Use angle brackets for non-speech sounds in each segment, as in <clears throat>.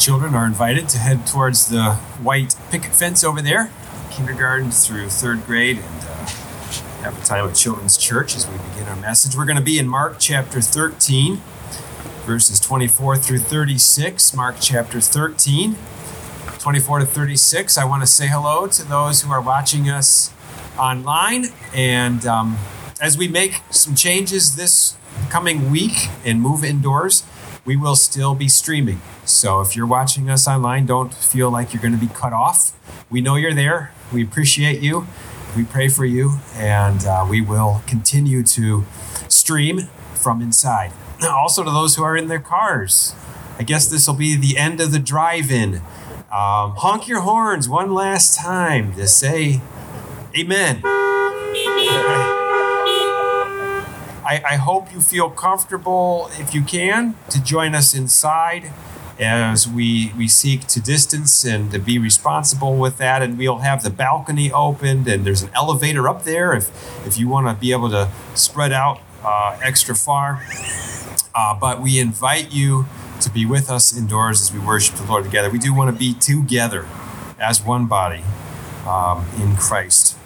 Children are invited to head towards the white picket fence over there, kindergarten through third grade, and uh, have a time at Children's Church as we begin our message. We're going to be in Mark chapter 13, verses 24 through 36. Mark chapter 13, 24 to 36. I want to say hello to those who are watching us online. And um, as we make some changes this coming week and move indoors, we will still be streaming. So if you're watching us online, don't feel like you're going to be cut off. We know you're there. We appreciate you. We pray for you, and uh, we will continue to stream from inside. <clears throat> Also, to those who are in their cars, I guess this will be the end of the drive in. Um, honk your horns one last time to say amen. <laughs> I, I hope you feel comfortable, if you can, to join us inside as we we seek to distance and to be responsible with that. And we'll have the balcony opened and there's an elevator up there if if you want to be able to spread out uh, extra far. Uh, but we invite you to be with us indoors as we worship the lord together. We do want to be together as one body um, in christ.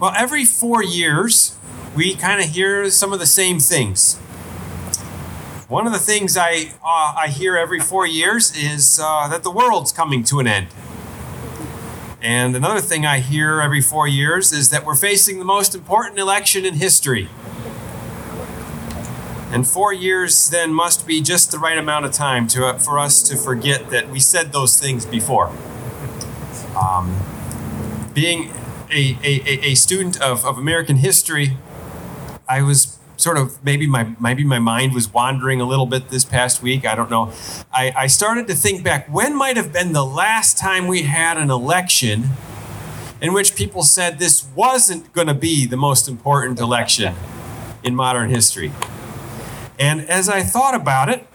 Well every four years we kind of hear some of the same things one of the things I, uh, I hear every four years is uh, that the world's coming to an end. And another thing I hear every four years is that we're facing the most important election in history. And four years then must be just the right amount of time to, uh, for us to forget that we said those things before. Um, being a, a, a student of, of American history, I was sort of maybe my maybe my mind was wandering a little bit this past week. I don't know. I, I started to think back when might have been the last time we had an election in which people said this wasn't going to be the most important election in modern history. And as I thought about it,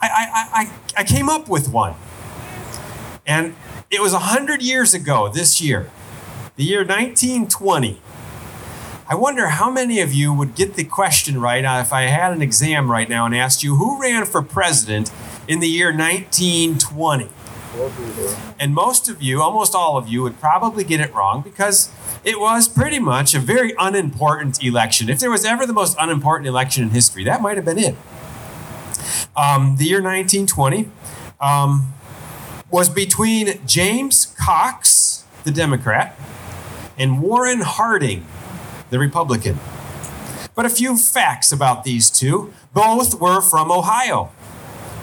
I, I, I, I came up with one. And it was 100 years ago this year, the year 1920. I wonder how many of you would get the question right uh, if I had an exam right now and asked you who ran for president in the year 1920. And most of you, almost all of you, would probably get it wrong because it was pretty much a very unimportant election. If there was ever the most unimportant election in history, that might have been it. Um, the year 1920 um, was between James Cox, the Democrat, and Warren Harding, the Republican. But a few facts about these two. Both were from Ohio.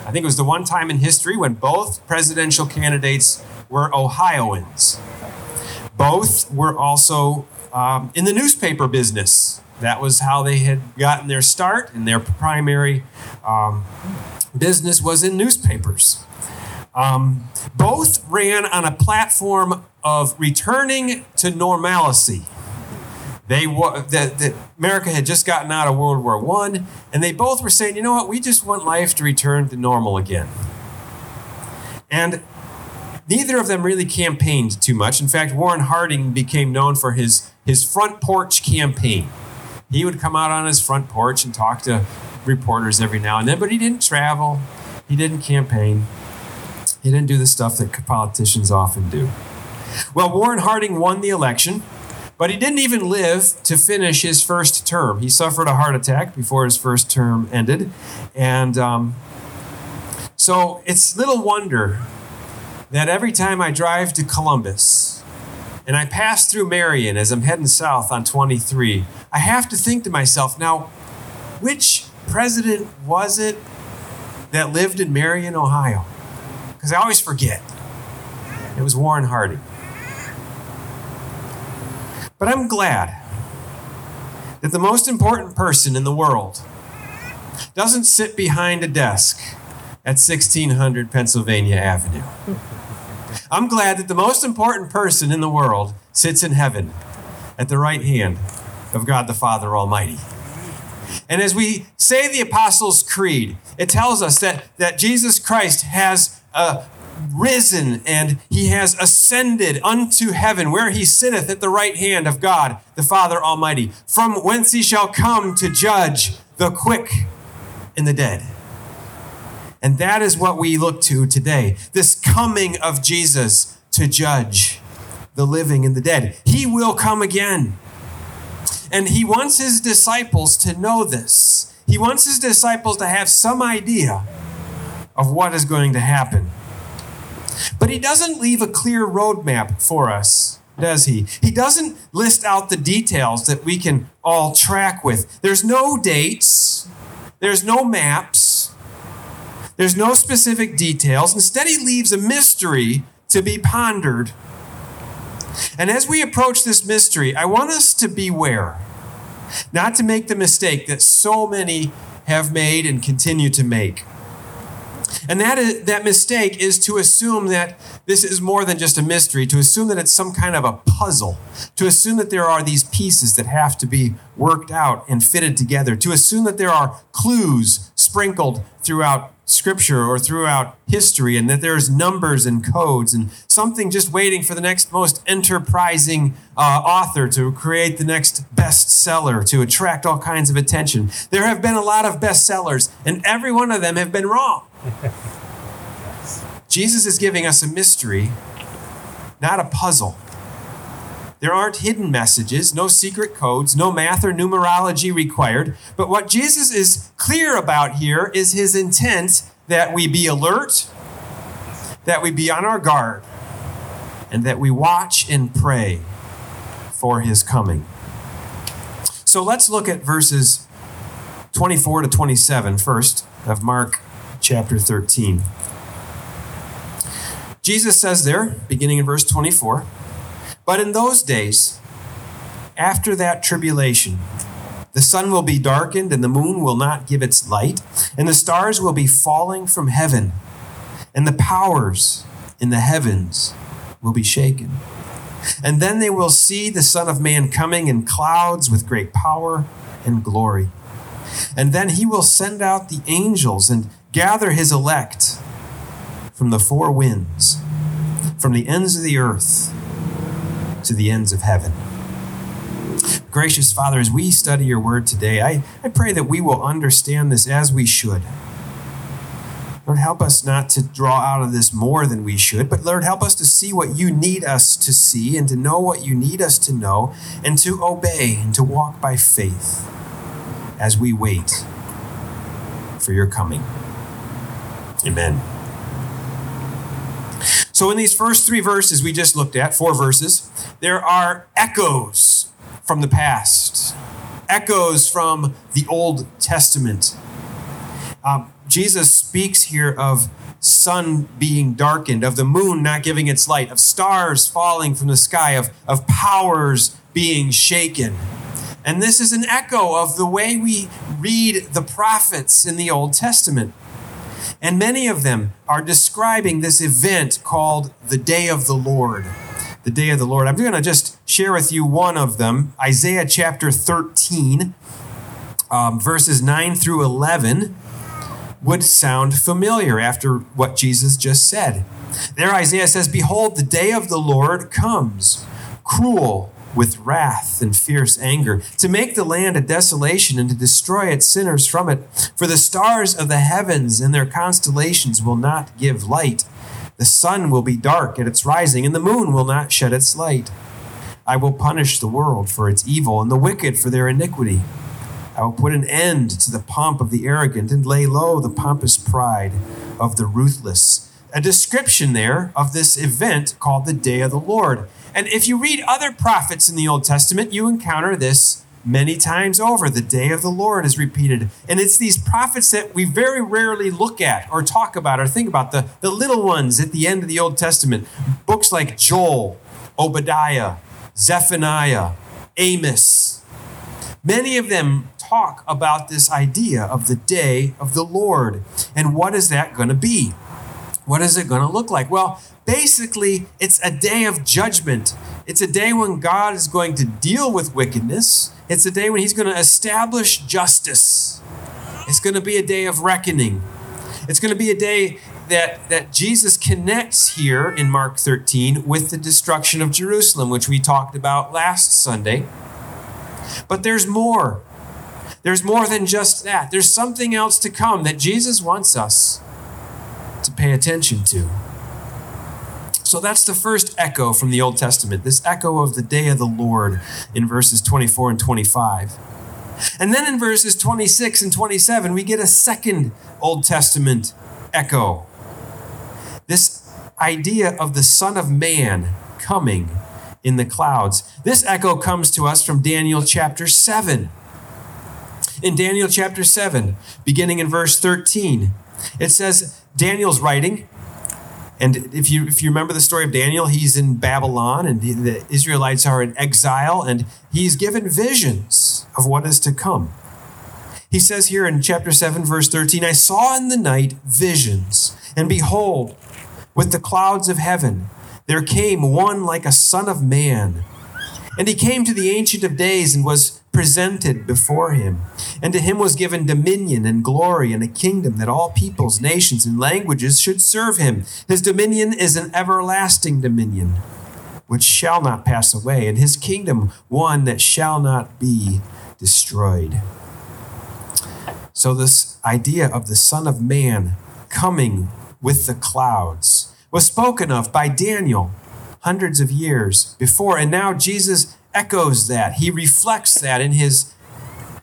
I think it was the one time in history when both presidential candidates were Ohioans. Both were also um, in the newspaper business. That was how they had gotten their start, and their primary um, business was in newspapers. Um, both ran on a platform of returning to normalcy. They that, that America had just gotten out of World War One, and they both were saying, you know what, we just want life to return to normal again. And neither of them really campaigned too much. In fact, Warren Harding became known for his his front porch campaign. He would come out on his front porch and talk to reporters every now and then, but he didn't travel, he didn't campaign, he didn't do the stuff that politicians often do. Well, Warren Harding won the election. But he didn't even live to finish his first term. He suffered a heart attack before his first term ended. And um, so it's little wonder that every time I drive to Columbus and I pass through Marion as I'm heading south on 23, I have to think to myself, now, which president was it that lived in Marion, Ohio? Because I always forget. It was Warren Harding. But I'm glad that the most important person in the world doesn't sit behind a desk at 1600 Pennsylvania Avenue. <laughs> I'm glad that the most important person in the world sits in heaven at the right hand of God the Father Almighty. And as we say the Apostles' Creed, it tells us that, that Jesus Christ has a, risen and he has ascended unto heaven, where he sitteth at the right hand of God, the Father Almighty, from whence he shall come to judge the quick and the dead. And that is what we look to today this coming of Jesus to judge the living and the dead. He will come again. And he wants his disciples to know this. He wants his disciples to have some idea of what is going to happen. But he doesn't leave a clear roadmap for us, does he? He doesn't list out the details that we can all track with. There's no dates, there's no maps, there's no specific details. Instead, he leaves a mystery to be pondered. And as we approach this mystery, I want us to beware, not to make the mistake that so many have made and continue to make. And that, is, that mistake is to assume that this is more than just a mystery, to assume that it's some kind of a puzzle, to assume that there are these pieces that have to be worked out and fitted together, to assume that there are clues sprinkled throughout scripture or throughout history and that there's numbers and codes and something just waiting for the next most enterprising uh, author to create the next bestseller to attract all kinds of attention. There have been a lot of bestsellers, and every one of them have been wrong. <laughs> Jesus is giving us a mystery, not a puzzle. There aren't hidden messages, no secret codes, no math or numerology required. But what Jesus is clear about here is his intent that we be alert, that we be on our guard, and that we watch and pray for his coming. So let's look at verses 24 to 27 first of Mark chapter 13. Jesus says there, beginning in verse 24, but in those days, after that tribulation, the sun will be darkened and the moon will not give its light, and the stars will be falling from heaven, and the powers in the heavens will be shaken. And then they will see the Son of Man coming in clouds with great power and glory. And then he will send out the angels and gather his elect from the four winds, from the ends of the earth to the ends of heaven. Gracious Father, as we study your word today, I, I pray that we will understand this as we should. Lord, help us not to draw out of this more than we should, but Lord, help us to see what you need us to see and to know what you need us to know and to obey and to walk by faith as we wait for your coming. Amen. So, in these first three verses we just looked at, four verses, there are echoes from the past, echoes from the Old Testament. Um, Jesus speaks here of sun being darkened, of the moon not giving its light, of stars falling from the sky, of, of powers being shaken. And this is an echo of the way we read the prophets in the Old Testament. And many of them are describing this event called the Day of the Lord. The Day of the Lord. I'm going to just share with you one of them Isaiah chapter 13, um, verses 9 through 11 would sound familiar after what Jesus just said. There, Isaiah says, Behold, the day of the Lord comes, cruel with wrath and fierce anger, to make the land a desolation and to destroy its sinners from it. For the stars of the heavens and their constellations will not give light. The sun will be dark at its rising, and the moon will not shed its light. I will punish the world for its evil and the wicked for their iniquity. I will put an end to the pomp of the arrogant and lay low the pompous pride of the ruthless. A description there of this event called the Day of the Lord. And if you read other prophets in the Old Testament, you encounter this many times over. The day of the Lord is repeated. And it's these prophets that we very rarely look at or talk about or think about, the, the little ones at the end of the Old Testament. Books like Joel, Obadiah, Zephaniah, Amos. Many of them talk about this idea of the day of the Lord. And what is that going to be? What is it going to look like? Well, basically, it's a day of judgment. It's a day when God is going to deal with wickedness. It's a day when He's going to establish justice. It's going to be a day of reckoning. It's going to be a day that, that Jesus connects here in Mark 13 with the destruction of Jerusalem, which we talked about last Sunday. But there's more. There's more than just that. There's something else to come that Jesus wants us pay attention to. So that's the first echo from the Old Testament, this echo of the day of the Lord in verses 24 and 25. And then in verses 26 and 27, we get a second Old Testament echo. This idea of the Son of Man coming in the clouds. This echo comes to us from Daniel chapter 7. In Daniel chapter 7, beginning in verse 13, it says, Daniel's writing, and if you if you remember the story of Daniel, he's in Babylon, and the, the Israelites are in exile, and he's given visions of what is to come. He says here in chapter 7, verse 13, I saw in the night visions, and behold, with the clouds of heaven, there came one like a son of man. And he came to the Ancient of Days and was presented before him. And to him was given dominion and glory and a kingdom that all peoples, nations, and languages should serve him. His dominion is an everlasting dominion which shall not pass away, and his kingdom one that shall not be destroyed. So, this idea of the Son of Man coming with the clouds was spoken of by Daniel hundreds of years before, and now Jesus echoes that. He reflects that in his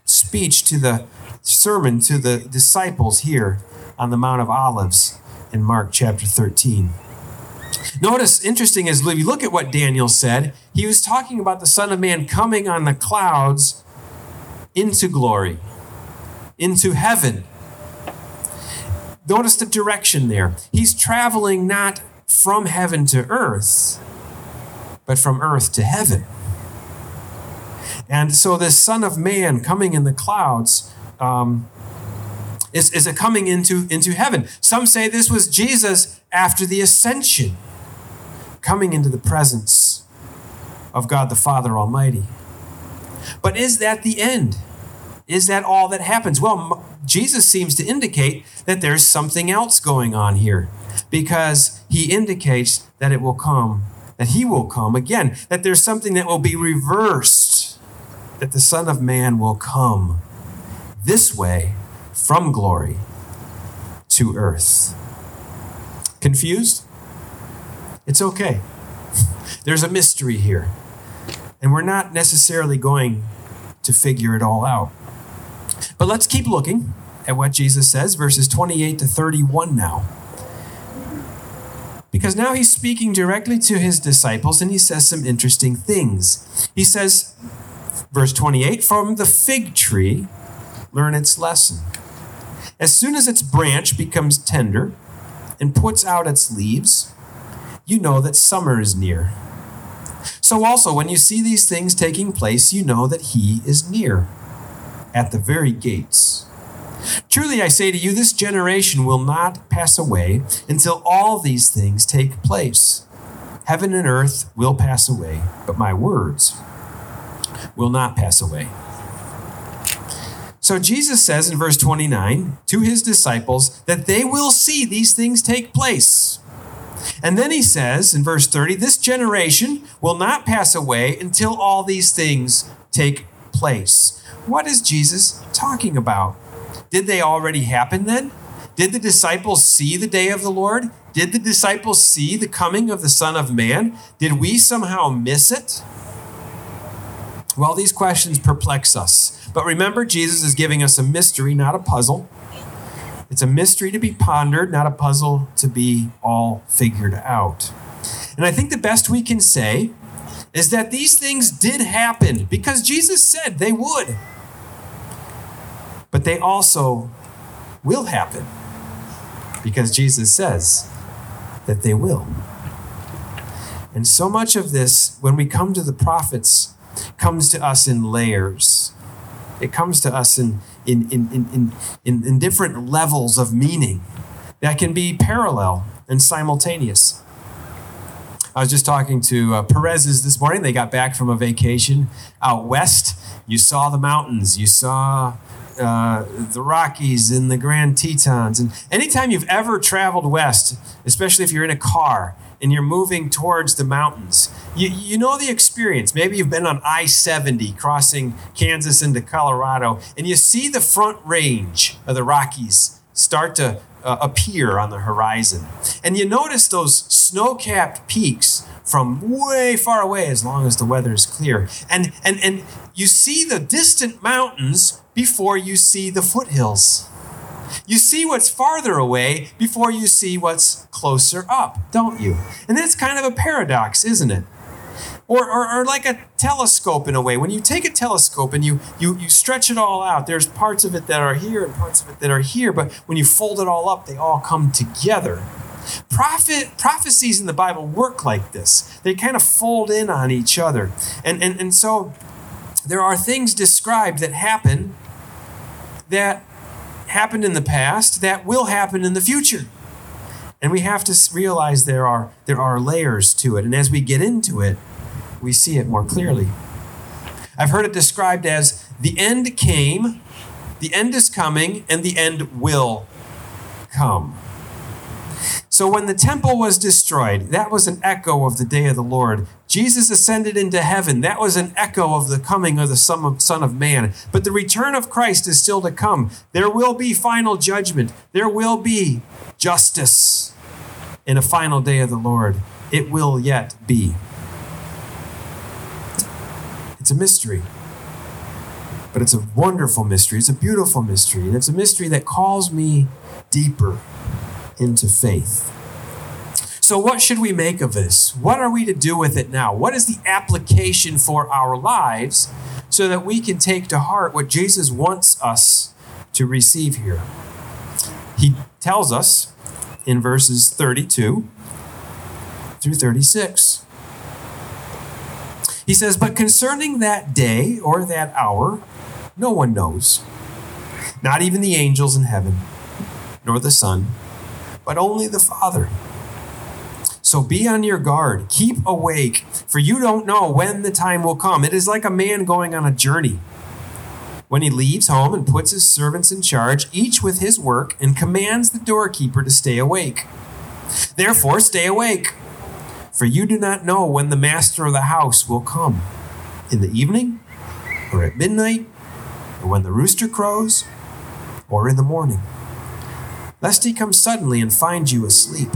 speech to the sermon to the disciples here on the Mount of Olives in Mark chapter 13. Notice, interesting as you look at what Daniel said, he was talking about the Son of Man coming on the clouds into glory, into heaven. Notice the direction there. He's traveling not from heaven to earth, but from earth to heaven. And so this Son of Man coming in the clouds um, is, is a coming into, into heaven. Some say this was Jesus after the ascension, coming into the presence of God the Father Almighty. But is that the end? Is that all that happens? Well, Jesus seems to indicate that there's something else going on here because he indicates that it will come, that he will come again, that there's something that will be reversed that the Son of Man will come this way from glory to earth. Confused? It's okay. <laughs> There's a mystery here. And we're not necessarily going to figure it all out. But let's keep looking at what Jesus says, verses 28 to 31 now. Because now he's speaking directly to his disciples and he says some interesting things. He says, Verse 28 From the fig tree, learn its lesson. As soon as its branch becomes tender and puts out its leaves, you know that summer is near. So, also, when you see these things taking place, you know that he is near, at the very gates. Truly, I say to you, this generation will not pass away until all these things take place. Heaven and earth will pass away, but my words will not pass away. So Jesus says in verse 29 to his disciples that they will see these things take place. And then he says in verse 30 this generation will not pass away until all these things take place. What is Jesus talking about? Did they already happen then? Did the disciples see the day of the Lord? Did the disciples see the coming of the Son of Man? Did we somehow miss it? Well, these questions perplex us. But remember, Jesus is giving us a mystery, not a puzzle. It's a mystery to be pondered, not a puzzle to be all figured out. And I think the best we can say is that these things did happen because Jesus said they would. But they also will happen because Jesus says that they will. And so much of this, when we come to the prophets, comes to us in layers. It comes to us in, in, in, in, in, in different levels of meaning that can be parallel and simultaneous. I was just talking to uh, Perez's this morning. They got back from a vacation out west. You saw the mountains, you saw uh, the Rockies and the Grand Tetons. And anytime you've ever traveled west, especially if you're in a car, and you're moving towards the mountains. You, you know the experience. Maybe you've been on I 70 crossing Kansas into Colorado, and you see the front range of the Rockies start to uh, appear on the horizon. And you notice those snow capped peaks from way far away as long as the weather is clear. And, and, and you see the distant mountains before you see the foothills. You see what's farther away before you see what's closer up, don't you? And that's kind of a paradox, isn't it? Or, or, or, like a telescope in a way. When you take a telescope and you, you, you stretch it all out, there's parts of it that are here and parts of it that are here, but when you fold it all up, they all come together. Prophet, prophecies in the Bible work like this. They kind of fold in on each other. And, and, and so there are things described that happen that happened in the past that will happen in the future. And we have to realize there are, there are layers to it. And as we get into it, we see it more clearly. I've heard it described as the end came, the end is coming, and the end will come. So when the temple was destroyed, that was an echo of the day of the Lord. Jesus ascended into heaven. That was an echo of the coming of the Son of, Man. But the return of Christ is still to come. There will be final judgment. There will be justice in a final day of the Lord. It will yet be. It's a mystery. But it's a wonderful mystery. It's a beautiful mystery. And it's a mystery that calls me deeper into faith. So, what should we make of this? What are we to do with it now? What is the application for our lives so that we can take to heart what Jesus wants us to receive here? He tells us in verses 32 through 36. He says, But concerning that day or that hour, no one knows, not even the angels in heaven, nor the Son, but only the Father. So be on your guard, keep awake, for you don't know when the time will come. It is like a man going on a journey. When he leaves home and puts his servants in charge, each with his work, and commands the doorkeeper to stay awake. Therefore, stay awake for you do not know when the master of the house will come in the evening, or at midnight, or when the rooster crows, or in the morning, lest he come suddenly and find you asleep.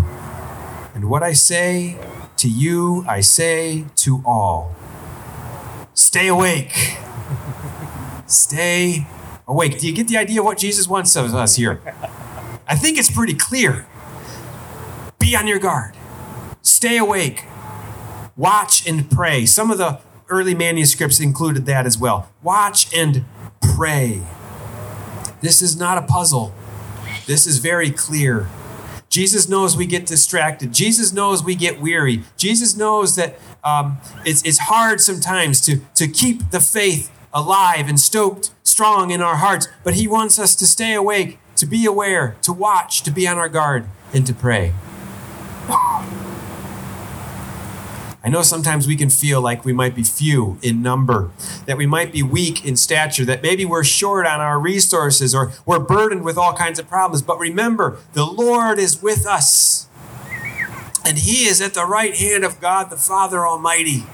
And what I say to you, I say to all stay awake. Stay awake. Do you get the idea of what Jesus wants of us here? I think it's pretty clear. Be on your guard. Stay awake. Watch and pray. Some of the early manuscripts included that as well. Watch and pray. This is not a puzzle. This is very clear. Jesus knows we get distracted. Jesus knows we get weary. Jesus knows that um, it's, it's hard sometimes to, to keep the faith alive and stoked strong in our hearts, but He wants us to stay awake, to be aware, to watch, to be on our guard, and to pray. I know sometimes we can feel like we might be few in number, that we might be weak in stature, that maybe we're short on our resources or we're burdened with all kinds of problems. But remember, the Lord is with us, and He is at the right hand of God the Father Almighty,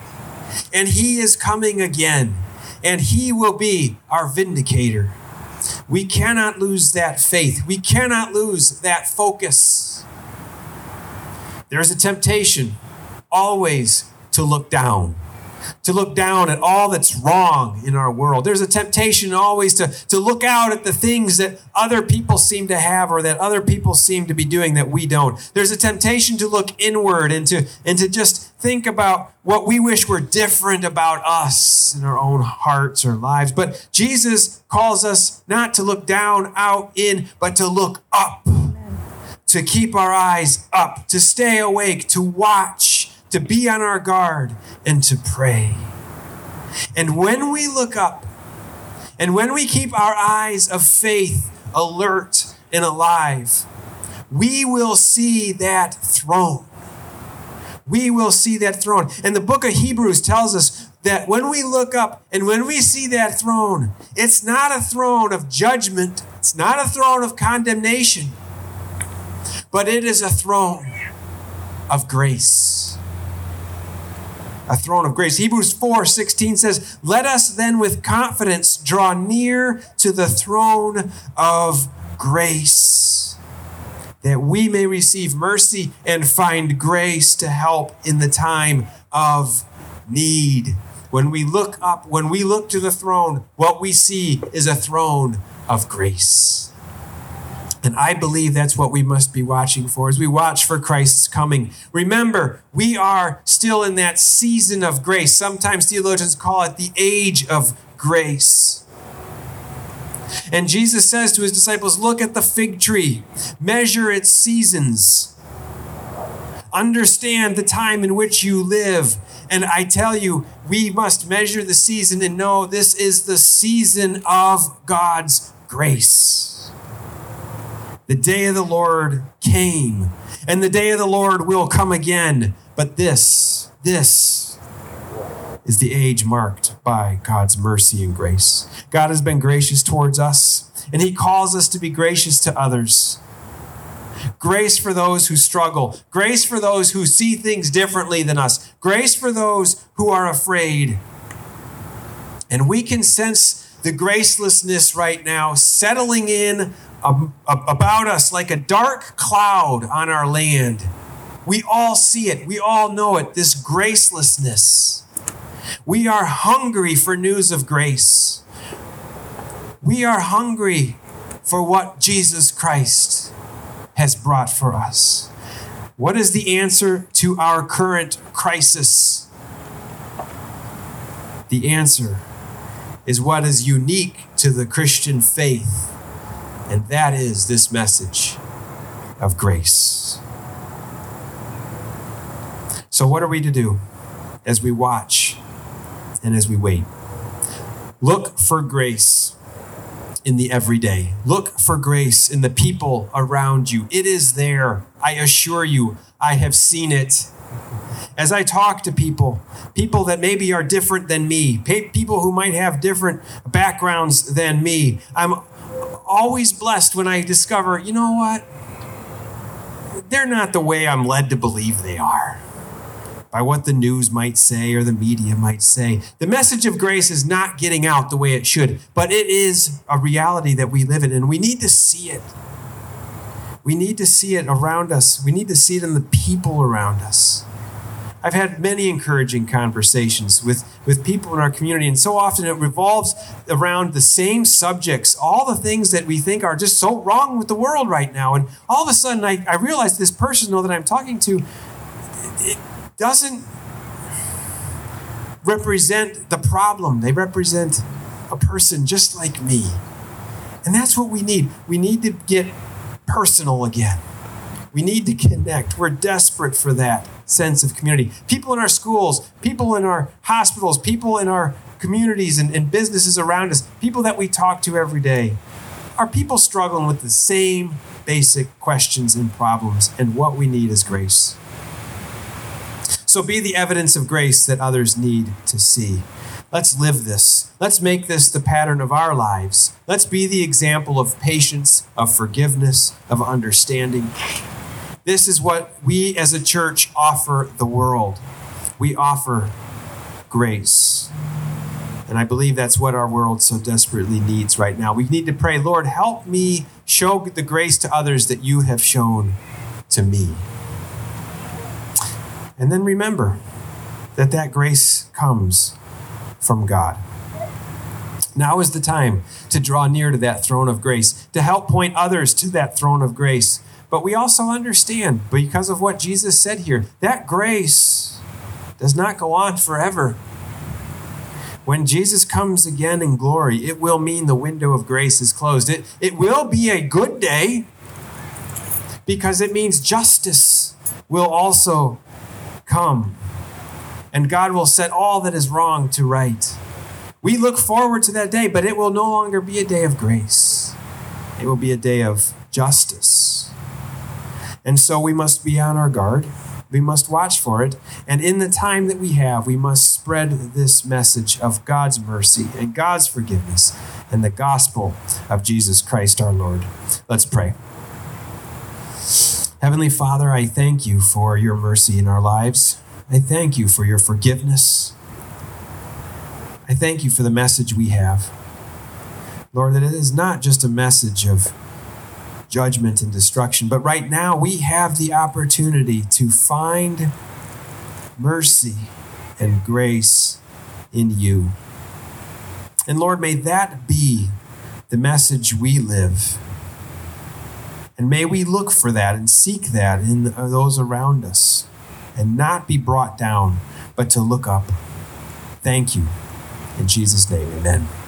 and He is coming again, and He will be our vindicator. We cannot lose that faith, we cannot lose that focus. There's a temptation always to look down, to look down at all that's wrong in our world. There's a temptation always to, to look out at the things that other people seem to have or that other people seem to be doing that we don't. There's a temptation to look inward and to, and to just think about what we wish were different about us in our own hearts or lives. But Jesus calls us not to look down, out, in, but to look up. To keep our eyes up, to stay awake, to watch, to be on our guard, and to pray. And when we look up, and when we keep our eyes of faith alert and alive, we will see that throne. We will see that throne. And the book of Hebrews tells us that when we look up and when we see that throne, it's not a throne of judgment, it's not a throne of condemnation, but it is a throne of grace a throne of grace. Hebrews 4 16 says, Let us then with confidence draw near to the throne of grace that we may receive mercy and find grace to help in the time of need. When we look up, when we look to the throne, what we see is a throne of grace. And I believe that's what we must be watching for as we watch for Christ's coming. Remember, we are still in that season of grace. Sometimes theologians call it the age of grace. And Jesus says to his disciples, Look at the fig tree, measure its seasons, understand the time in which you live. And I tell you, we must measure the season and know this is the season of God's grace. The day of the Lord came, and the day of the Lord will come again. But this, this is the age marked by God's mercy and grace. God has been gracious towards us, and He calls us to be gracious to others. Grace for those who struggle, grace for those who see things differently than us, grace for those who are afraid. And we can sense the gracelessness right now settling in about us like a dark cloud on our land. We all see it, we all know it, this gracelessness. We are hungry for news of grace. We are hungry for what Jesus Christ has brought for us. What is the answer to our current crisis? The answer is what is unique to the Christian faith and that is this message of grace. So, what are we to do as we watch and as we wait? Look for grace in the everyday. Look for grace in the people around you. It is there. I assure you, I have seen it. As I talk to people, people that maybe are different than me, people who might have different backgrounds than me, I'm always blessed when I discover, you know what? They're not the way I'm led to believe they are. By what the news might say or the media might say. The message of grace is not getting out the way it should, but it is a reality that we live in, and we need to see it. We need to see it around us. We need to see it in the people around us. I've had many encouraging conversations with, with people in our community, and so often it revolves around the same subjects, all the things that we think are just so wrong with the world right now. And all of a sudden, I, I realize this person that I'm talking to, it doesn't represent the problem, they represent a person just like me. And that's what we need. We need to get personal again. We need to connect. We're desperate for that sense of community. People in our schools, people in our hospitals, people in our communities and, and businesses around us, people that we talk to every day, are people struggling with the same basic questions and problems, and what we need is grace. So be the evidence of grace that others need to see. Let's live this. Let's make this the pattern of our lives. Let's be the example of patience, of forgiveness, of understanding. This is what we as a church offer the world. We offer grace. And I believe that's what our world so desperately needs right now. We need to pray, Lord, help me show the grace to others that you have shown to me. And then remember that that grace comes from God. Now is the time to draw near to that throne of grace, to help point others to that throne of grace, but we also understand, because of what Jesus said here, that grace does not go on forever. When Jesus comes again in glory, it will mean the window of grace is closed. It, it will be a good day because it means justice will also come and God will set all that is wrong to right. We look forward to that day, but it will no longer be a day of grace. It will be a day of justice. And so we must be on our guard. We must watch for it. And in the time that we have, we must spread this message of God's mercy and God's forgiveness and the gospel of Jesus Christ our Lord. Let's pray. Heavenly Father, I thank you for your mercy in our lives. I thank you for your forgiveness. I thank you for the message we have. Lord, that it is not just a message of judgment and destruction. But right now, we have the opportunity to find mercy and grace in you. And Lord, may that be the message we live. And may we look for that and seek that in those around us and not be brought down, but to look up. Thank you. In Jesus' name, amen.